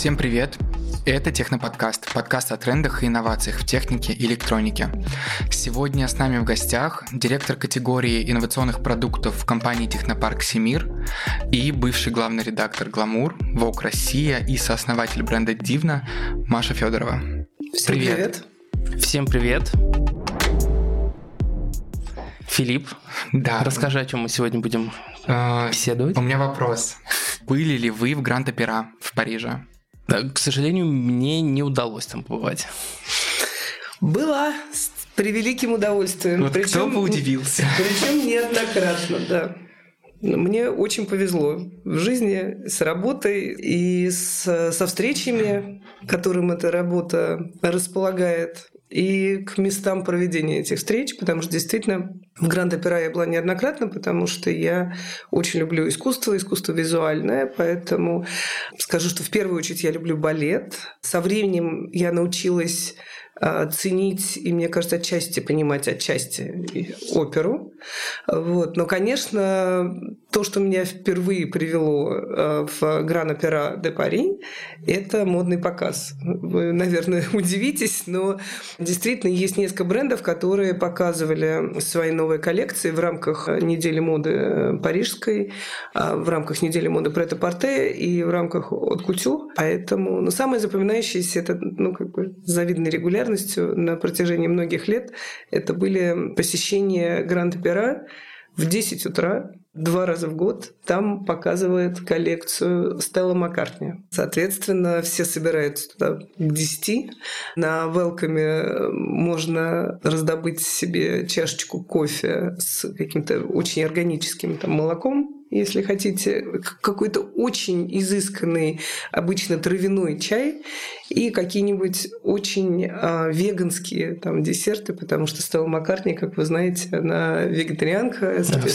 Всем привет! Это Техноподкаст, подкаст о трендах и инновациях в технике и электронике. Сегодня с нами в гостях директор категории инновационных продуктов в компании Технопарк Семир и бывший главный редактор Гламур, Вок Россия и сооснователь бренда Дивна Маша Федорова. Всем привет! привет. Всем привет! Филипп, да. расскажи, о чем мы сегодня будем а, беседовать. У меня вопрос. Были ли вы в Гранд-Опера в Париже? Да, к сожалению, мне не удалось там побывать. Была с превеликим удовольствием. Вот причем, кто бы удивился. Причем неоднократно, да. Мне очень повезло в жизни с работой и с, со встречами, которым эта работа располагает и к местам проведения этих встреч, потому что действительно в Гранд-Опера я была неоднократно, потому что я очень люблю искусство, искусство визуальное, поэтому скажу, что в первую очередь я люблю балет. Со временем я научилась а, ценить и, мне кажется, отчасти понимать отчасти оперу. Вот. Но, конечно, то, что меня впервые привело а, в Гран-Опера де Пари, это модный показ. Вы, наверное, удивитесь, но действительно есть несколько брендов, которые показывали свои новые коллекции в рамках недели моды парижской, а, в рамках недели моды Прета-Порте и в рамках от Кутюр. Поэтому ну, самое запоминающееся – это ну, как бы завидный регулярность регулярностью на протяжении многих лет это были посещения Гранд-Опера в 10 утра два раза в год там показывает коллекцию Стелла Маккартни. Соответственно, все собираются туда к 10. На велкаме можно раздобыть себе чашечку кофе с каким-то очень органическим там, молоком, если хотите, какой-то очень изысканный, обычно травяной чай и какие-нибудь очень а, веганские там десерты, потому что Стелла Маккартни, как вы знаете, она вегетарианка. Да,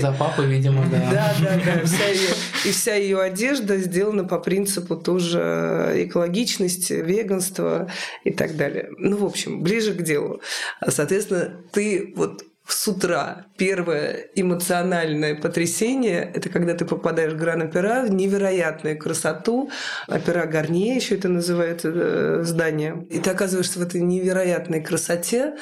за папой, видимо, да. Да, да, да. Вся ее, и вся ее одежда сделана по принципу тоже экологичности, веганства и так далее. Ну, в общем, ближе к делу. Соответственно, ты вот с утра первое эмоциональное потрясение – это когда ты попадаешь в Гран-Опера, в невероятную красоту. Опера Гарнье еще это называют э, здание. И ты оказываешься в этой невероятной красоте,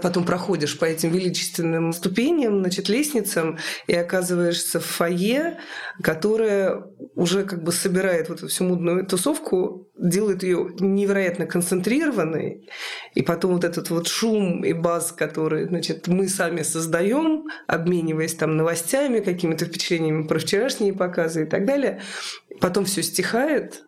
потом проходишь по этим величественным ступеням, значит, лестницам, и оказываешься в фойе, которое уже как бы собирает вот эту всю мудную тусовку, делает ее невероятно концентрированной, и потом вот этот вот шум и бас, который, значит, мы сами создаем, обмениваясь там новостями, какими-то впечатлениями про вчерашние показы и так далее, потом все стихает,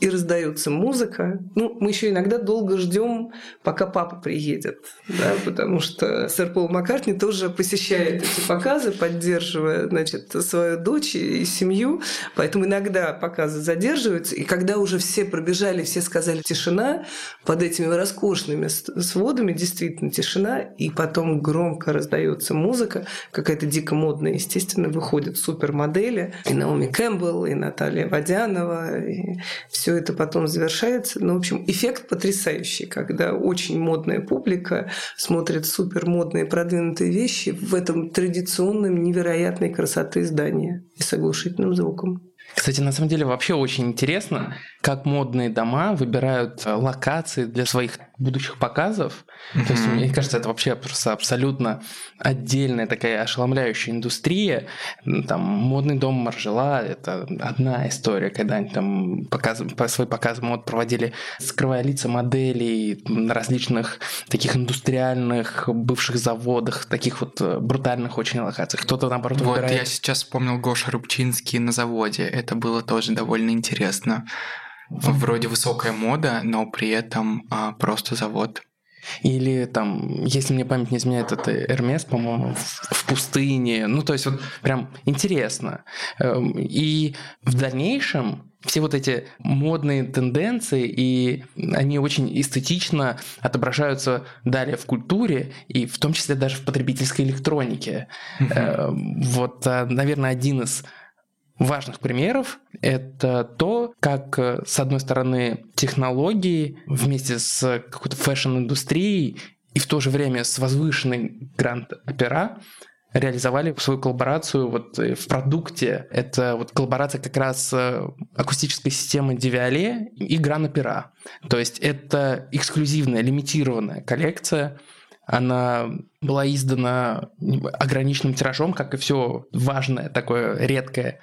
и раздается музыка. Ну, мы еще иногда долго ждем, пока папа приедет, да, потому что сэр Пол Маккартни тоже посещает эти показы, поддерживая, значит, свою дочь и семью, поэтому иногда показы задерживаются, и когда уже все пробежали, все сказали тишина, под этими роскошными сводами действительно тишина, и потом громко раздается музыка, какая-то дико модная, естественно, выходят супермодели, и Наоми Кэмпбелл, и Наталья Водянова, и все все это потом завершается. Ну, в общем, эффект потрясающий, когда очень модная публика смотрит супер модные продвинутые вещи в этом традиционном невероятной красоты здания и с оглушительным звуком. Кстати, на самом деле вообще очень интересно, как модные дома выбирают э, локации для своих будущих показов. Mm-hmm. То есть, мне кажется, это вообще просто абсолютно отдельная такая ошеломляющая индустрия. Там модный дом Маржела – это одна история, когда они там показ, свой показ мод проводили, скрывая лица моделей на различных таких индустриальных бывших заводах, таких вот э, брутальных очень локациях. Кто-то, наоборот, Вот выбирает... я сейчас вспомнил Гоша Рубчинский на заводе. Это было тоже довольно интересно вроде высокая мода, но при этом а, просто завод. Или там, если мне память не изменяет, это Эрмес, по-моему, в, в пустыне. Ну, то есть вот прям интересно. Эм, и в дальнейшем все вот эти модные тенденции, и они очень эстетично отображаются далее в культуре, и в том числе даже в потребительской электронике. Mm-hmm. Вот, а, наверное, один из важных примеров – это то, как, э, с одной стороны, технологии вместе с какой-то фэшн-индустрией и в то же время с возвышенной гранд-опера реализовали свою коллаборацию вот э, в продукте. Это вот коллаборация как раз э, акустической системы Devialet и Гранд-опера. То есть это эксклюзивная, лимитированная коллекция, она была издана ограниченным тиражом, как и все важное, такое редкое.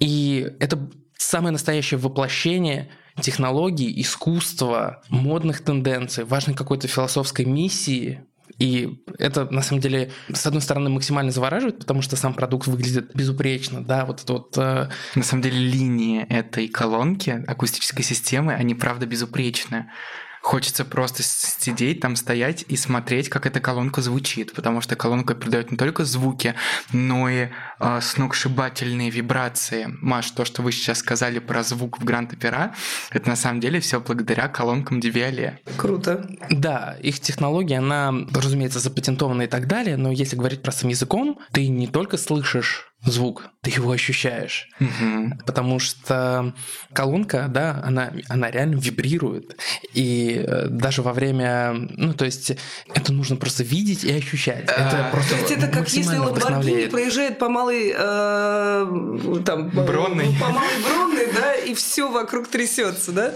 И это самое настоящее воплощение технологий, искусства, модных тенденций, важной какой-то философской миссии и это, на самом деле, с одной стороны, максимально завораживает, потому что сам продукт выглядит безупречно, да, вот это вот... Э... На самом деле, линии этой колонки, акустической системы, они, правда, безупречны. Хочется просто сидеть там, стоять и смотреть, как эта колонка звучит, потому что колонка передает не только звуки, но и э, сногсшибательные вибрации. Маш, то, что вы сейчас сказали про звук в Гранд Опера, это на самом деле все благодаря колонкам Девиале. Круто. Да, их технология, она, разумеется, запатентована и так далее, но если говорить простым языком, ты не только слышишь звук, ты его ощущаешь. Угу. Потому что колонка, да, она, она реально вибрирует. И э, даже во время... Ну, то есть это нужно просто видеть и ощущать. Это а, просто то есть это как если Ламборгини проезжает по малой... Э, там, Бронной. По малой Бронной, да, и все вокруг трясется, да?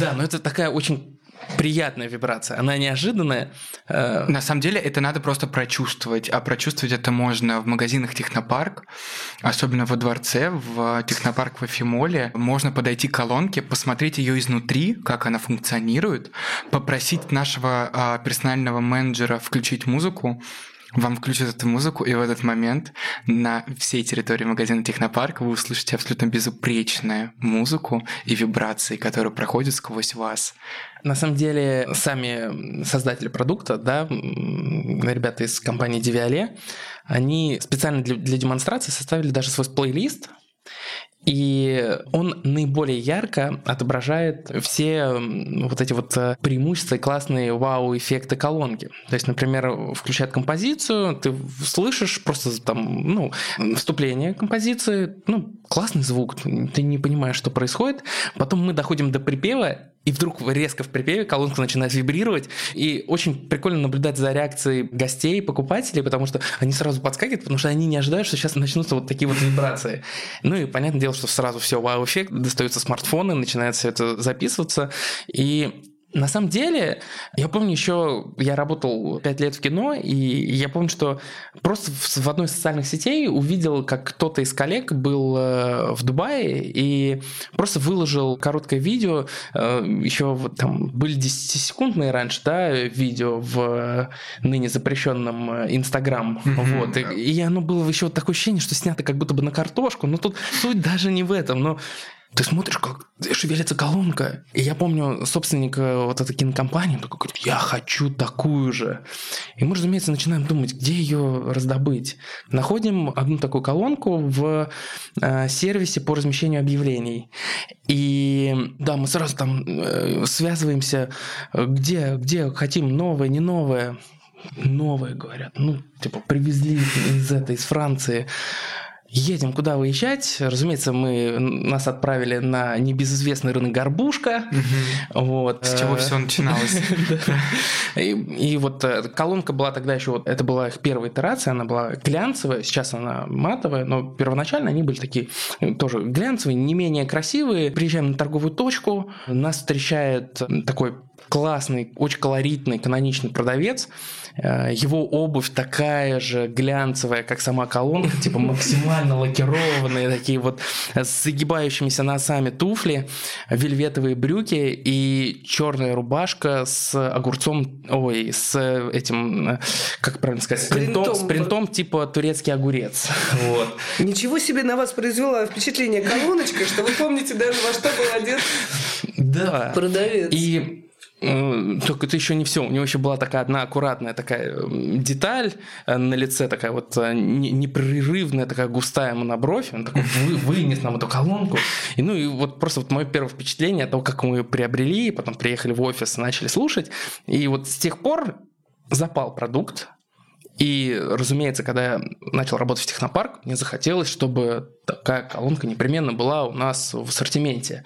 Да, но это такая очень приятная вибрация, она неожиданная. Э, На самом деле это надо просто прочувствовать, а прочувствовать это можно в магазинах Технопарк, особенно во дворце, в Технопарк в Эфимоле. Можно подойти к колонке, посмотреть ее изнутри, как она функционирует, попросить нашего а, персонального менеджера включить музыку, вам включат эту музыку, и в этот момент на всей территории магазина Технопарк вы услышите абсолютно безупречную музыку и вибрации, которые проходят сквозь вас. На самом деле, сами создатели продукта, да, ребята из компании Diviale, они специально для, для демонстрации составили даже свой плейлист, и он наиболее ярко отображает все вот эти вот э, преимущества и классные вау-эффекты колонки. То есть, например, включает композицию, ты слышишь просто там, ну, вступление композиции, ну, классный звук, ты не понимаешь, что происходит. Потом мы доходим до припева, и вдруг резко в припеве колонка начинает вибрировать, и очень прикольно наблюдать за реакцией гостей, покупателей, потому что они сразу подскакивают, потому что они не ожидают, что сейчас начнутся вот такие вот вибрации. Ну и понятное дело, что сразу все вау-эффект, достаются смартфоны, начинает все это записываться, и на самом деле, я помню еще, я работал пять лет в кино, и я помню, что просто в одной из социальных сетей увидел, как кто-то из коллег был э, в Дубае и просто выложил короткое видео, э, еще там были 10-секундные раньше, да, видео в ныне запрещенном Инстаграм, mm-hmm. вот, и, и оно было еще вот такое ощущение, что снято как будто бы на картошку, но тут суть даже не в этом, но ты смотришь, как шевелится колонка. И я помню собственника вот этой кинокомпании, такой говорит, я хочу такую же. И мы, разумеется, начинаем думать, где ее раздобыть. Находим одну такую колонку в э, сервисе по размещению объявлений. И да, мы сразу там э, связываемся, где, где хотим новое, не новое. Новое, говорят. Ну, типа, привезли из этой, из Франции. Едем куда выезжать. Разумеется, мы нас отправили на небезызвестный рынок Горбушка. Угу. Вот. С чего все начиналось. И вот э, колонка была тогда еще, вот это была их первая итерация, она была глянцевая, сейчас она матовая, но первоначально они были такие э, тоже глянцевые, не менее красивые. Приезжаем на торговую точку, нас встречает такой классный, очень колоритный, каноничный продавец. Э, его обувь такая же глянцевая, как сама колонка, типа максимально лакированные, такие вот с загибающимися носами туфли, вельветовые брюки и черная рубашка с огурцом, ой, с этим, э, как правильно сказать, с принтом, с принтом типа турецкий огурец. Вот. Ничего себе на вас произвела впечатление колоночка, что вы помните даже во что был одет да. продавец. И только это еще не все. У него еще была такая одна аккуратная такая деталь э, на лице, такая вот э, непрерывная, такая густая монобровь. Он такой вынес нам эту колонку. И, ну и вот просто вот мое первое впечатление от того, как мы ее приобрели, потом приехали в офис, начали слушать. И вот с тех пор запал продукт, и, разумеется, когда я начал работать в Технопарк, мне захотелось, чтобы такая колонка непременно была у нас в ассортименте.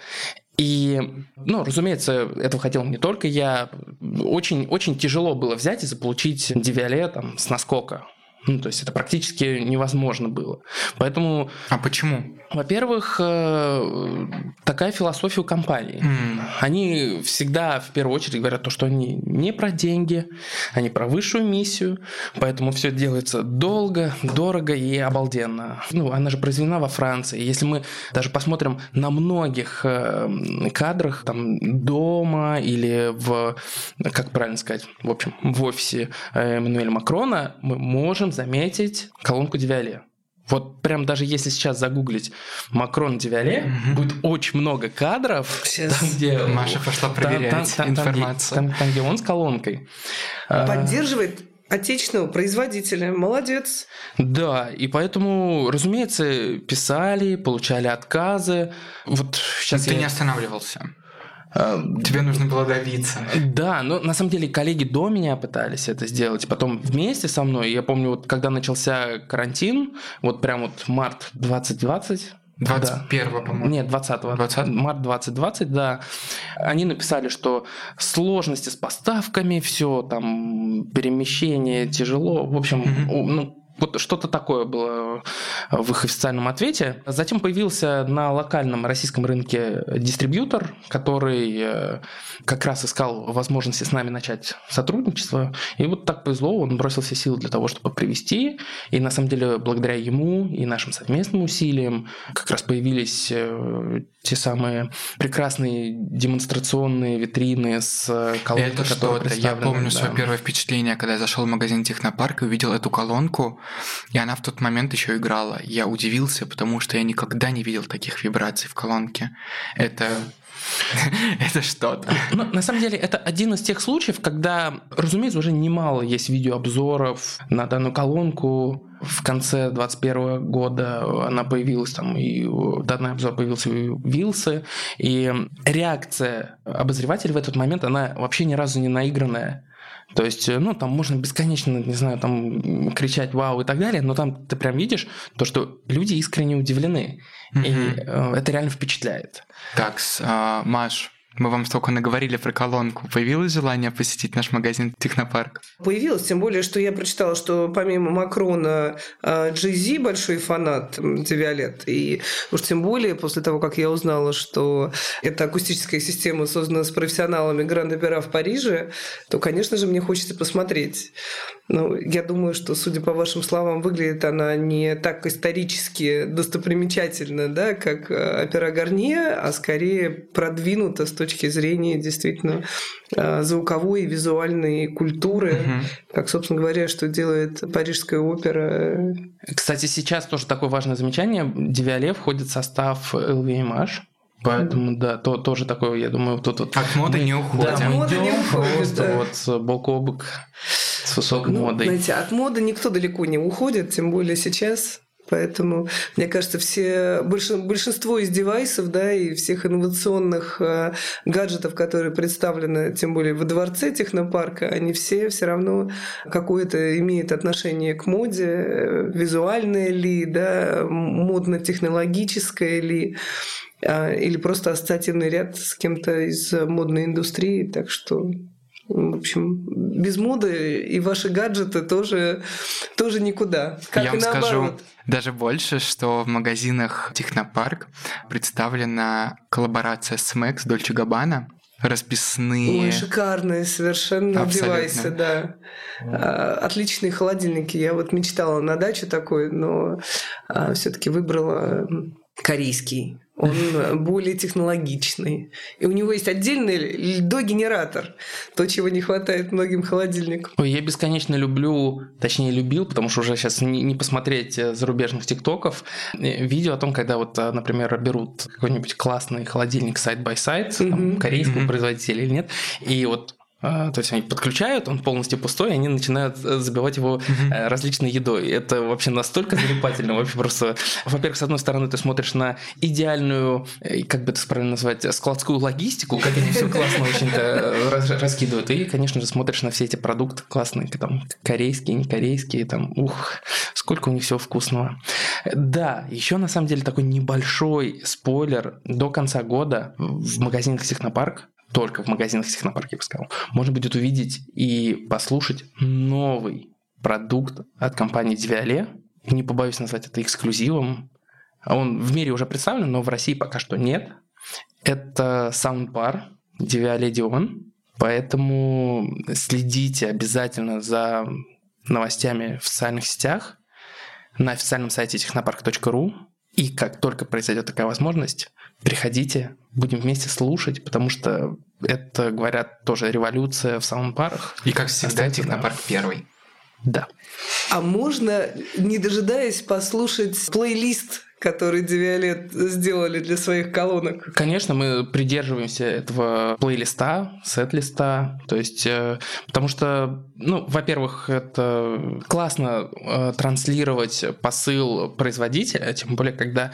И, ну, разумеется, этого хотел не только я. Очень, очень тяжело было взять и заполучить Девиале там с наскока. Ну, то есть это практически невозможно было. Поэтому... А почему? Во-первых, э, такая философия у компаний. Mm. Они всегда в первую очередь говорят то, что они не про деньги, они про высшую миссию, поэтому все делается долго, дорого и обалденно. Ну, она же произведена во Франции. Если мы даже посмотрим на многих э, кадрах там дома или в, как правильно сказать, в общем, в офисе э, Эммануэля Макрона, мы можем заметить колонку Девиале. Вот прям даже если сейчас загуглить Макрон Девиале, mm будет очень много кадров, сейчас там, где Маша пошла проверять там, там, информацию. Там, там, там, где он с колонкой. А, Поддерживает отечественного производителя. Молодец. Да, и поэтому, разумеется, писали, получали отказы. Вот сейчас Но я... ты не останавливался. Тебе нужно было добиться. Да, но на самом деле коллеги до меня пытались это сделать, потом вместе со мной. Я помню, вот когда начался карантин, вот прям вот март 2020, 21 да. по-моему. Нет, 20 -го. 20 Март 2020, да. Они написали, что сложности с поставками, все там, перемещение тяжело. В общем, mm-hmm. ну, вот что-то такое было в их официальном ответе. Затем появился на локальном российском рынке дистрибьютор, который э, как раз искал возможности с нами начать сотрудничество. И вот так повезло, он бросил все силы для того, чтобы привести. И на самом деле благодаря ему и нашим совместным усилиям как раз появились э, те самые прекрасные демонстрационные витрины с колонкой, Это что-то. Я помню да. свое первое впечатление, когда я зашел в магазин Технопарк и увидел эту колонку, и она в тот момент еще играла. Я удивился, потому что я никогда не видел таких вибраций в колонке. Это это что-то. Ну, на самом деле, это один из тех случаев, когда, разумеется, уже немало есть видеообзоров на данную колонку. В конце 2021 года она появилась там, и данный обзор появился у Вилсы. И реакция обозревателя в этот момент, она вообще ни разу не наигранная. То есть, ну, там можно бесконечно, не знаю, там кричать вау и так далее, но там ты прям видишь то, что люди искренне удивлены. Mm-hmm. И э, это реально впечатляет. Так, э, Маш, мы вам столько наговорили про колонку. Появилось желание посетить наш магазин Технопарк? Появилось, тем более, что я прочитала, что помимо Макрона а, большой фанат Девиолет. И уж тем более после того, как я узнала, что эта акустическая система создана с профессионалами Гранд-Опера в Париже, то, конечно же, мне хочется посмотреть. Ну, я думаю, что, судя по вашим словам, выглядит она не так исторически достопримечательно, да, как э, опера Гарнье, а скорее продвинута с точки зрения действительно э, звуковой и визуальной культуры, угу. как, собственно говоря, что делает Парижская опера. Кстати, сейчас тоже такое важное замечание. Девиале входит в состав LVMH. Поэтому, да, то, тоже такое, я думаю, тут вот... От моды мы, не уходим. Да, мы не уходит, просто да. вот бок о бок с высокой ну, модой. Знаете, от моды никто далеко не уходит, тем более сейчас. Поэтому, мне кажется, все, большинство из девайсов да, и всех инновационных э, гаджетов, которые представлены, тем более во дворце технопарка, они все все равно какое-то имеют отношение к моде, э, визуальное ли, да, модно-технологическое ли а, или просто ассоциативный ряд с кем-то из модной индустрии. Так что в общем, без моды и ваши гаджеты тоже, тоже никуда. Как Я вам наоборот. скажу даже больше, что в магазинах Технопарк представлена коллаборация с Max Dolce Gabbana расписные. Ой, шикарные совершенно Абсолютно. девайсы, да. А, отличные холодильники. Я вот мечтала на дачу такой, но а, все-таки выбрала корейский он э, более технологичный. И у него есть отдельный льдогенератор, то, чего не хватает многим холодильникам. Ой, я бесконечно люблю, точнее любил, потому что уже сейчас не, не посмотреть э, зарубежных тиктоков, э, видео о том, когда вот, например, берут какой-нибудь классный холодильник side-by-side, м-хм. корейского mm-hmm. производителя или нет, и вот то есть они подключают, он полностью пустой, и они начинают э, забивать его mm-hmm. различной едой. Это вообще настолько залипательно, вообще просто... Во-первых, с одной стороны, ты смотришь на идеальную, э, как бы это правильно назвать, складскую логистику, как они все классно очень раскидывают. И, конечно же, смотришь на все эти продукты классные, там, корейские, не корейские, там, ух, сколько у них всего вкусного. Да, еще на самом деле такой небольшой спойлер. До конца года в магазинах Технопарк только в магазинах технопарка, я бы сказал, можно будет увидеть и послушать новый продукт от компании Diviale. Не побоюсь назвать это эксклюзивом. Он в мире уже представлен, но в России пока что нет. Это саундбар Diviale Dion. Поэтому следите обязательно за новостями в социальных сетях на официальном сайте технопарк.ру. И как только произойдет такая возможность, приходите, будем вместе слушать, потому что это, говорят, тоже революция в саундбарах. И как всегда, Оставьте, Технопарк да. первый. Да. А можно, не дожидаясь, послушать плейлист который Девиолет сделали для своих колонок. Конечно, мы придерживаемся этого плейлиста, сет-листа, то есть, э, потому что, ну, во-первых, это классно э, транслировать посыл производителя, тем более, когда,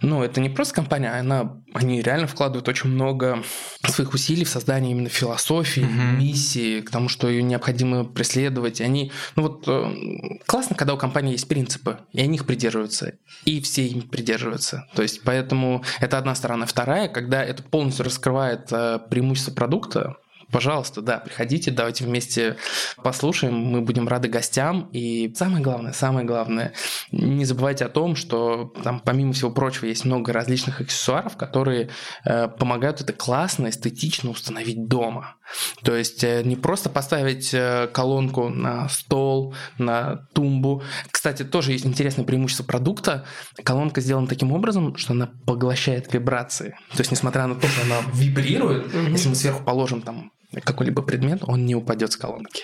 ну, это не просто компания, она, они реально вкладывают очень много своих усилий в создание именно философии, mm-hmm. миссии, к тому, что ее необходимо преследовать. И они, ну вот, э, классно, когда у компании есть принципы, и они их придерживаются, и все им придерживаются. То есть, поэтому это одна сторона. Вторая, когда это полностью раскрывает э, преимущество продукта, Пожалуйста, да, приходите, давайте вместе послушаем, мы будем рады гостям. И самое главное, самое главное, не забывайте о том, что там помимо всего прочего есть много различных аксессуаров, которые э, помогают это классно, эстетично установить дома. То есть э, не просто поставить э, колонку на стол, на тумбу. Кстати, тоже есть интересное преимущество продукта. Колонка сделана таким образом, что она поглощает вибрации. То есть, несмотря на то, что она вибрирует, если мы сверху положим там какой-либо предмет, он не упадет с колонки.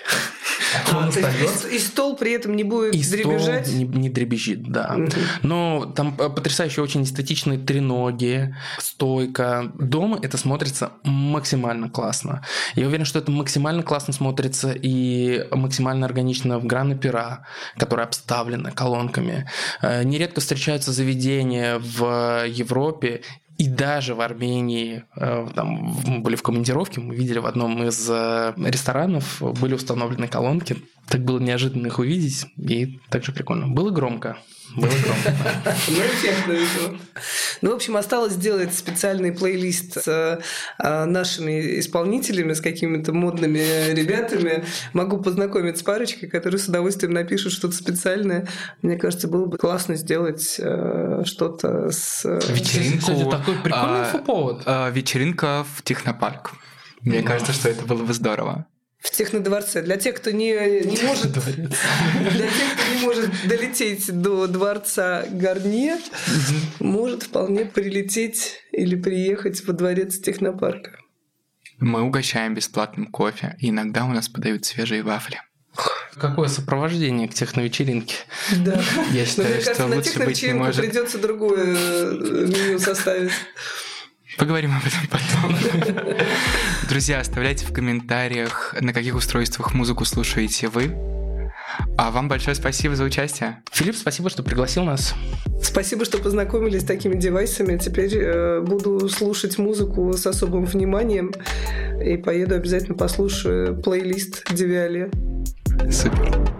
Он остается. И, стол при этом не будет и дребезжать? Стол не, не дребезжит, да. Но там э, потрясающие очень эстетичные треноги, стойка. Дома это смотрится максимально классно. Я уверен, что это максимально классно смотрится и максимально органично в граны пера, которые обставлены колонками. Э, нередко встречаются заведения в Европе, и даже в Армении, э, там, были в командировке, мы видели в одном из э, ресторанов, были установлены колонки. Так было неожиданно их увидеть, и также прикольно. Было громко, было громко. Ну, ну, в общем, осталось сделать специальный плейлист с э, нашими исполнителями, с какими-то модными ребятами. Могу познакомить с парочкой, которые с удовольствием напишут что-то специальное. Мне кажется, было бы классно сделать э, что-то с... Э, Вечеринку. Кстати, такой прикольный а, повод. А, вечеринка в Технопарк. Мне кажется, что это было бы здорово в технодворце. Для тех, кто не, не может, для тех, кто не может долететь до дворца Гарнье, может вполне прилететь или приехать во дворец технопарка. Мы угощаем бесплатным кофе, и иногда у нас подают свежие вафли. Какое сопровождение к техновечеринке? Да. Я считаю, Но, мне кажется, что на лучше быть не может. придется другое э, меню составить. Поговорим об этом потом. Друзья, оставляйте в комментариях, на каких устройствах музыку слушаете вы. А вам большое спасибо за участие. Филипп, спасибо, что пригласил нас. Спасибо, что познакомились с такими девайсами. Теперь э, буду слушать музыку с особым вниманием и поеду обязательно послушаю плейлист Девиале. Супер.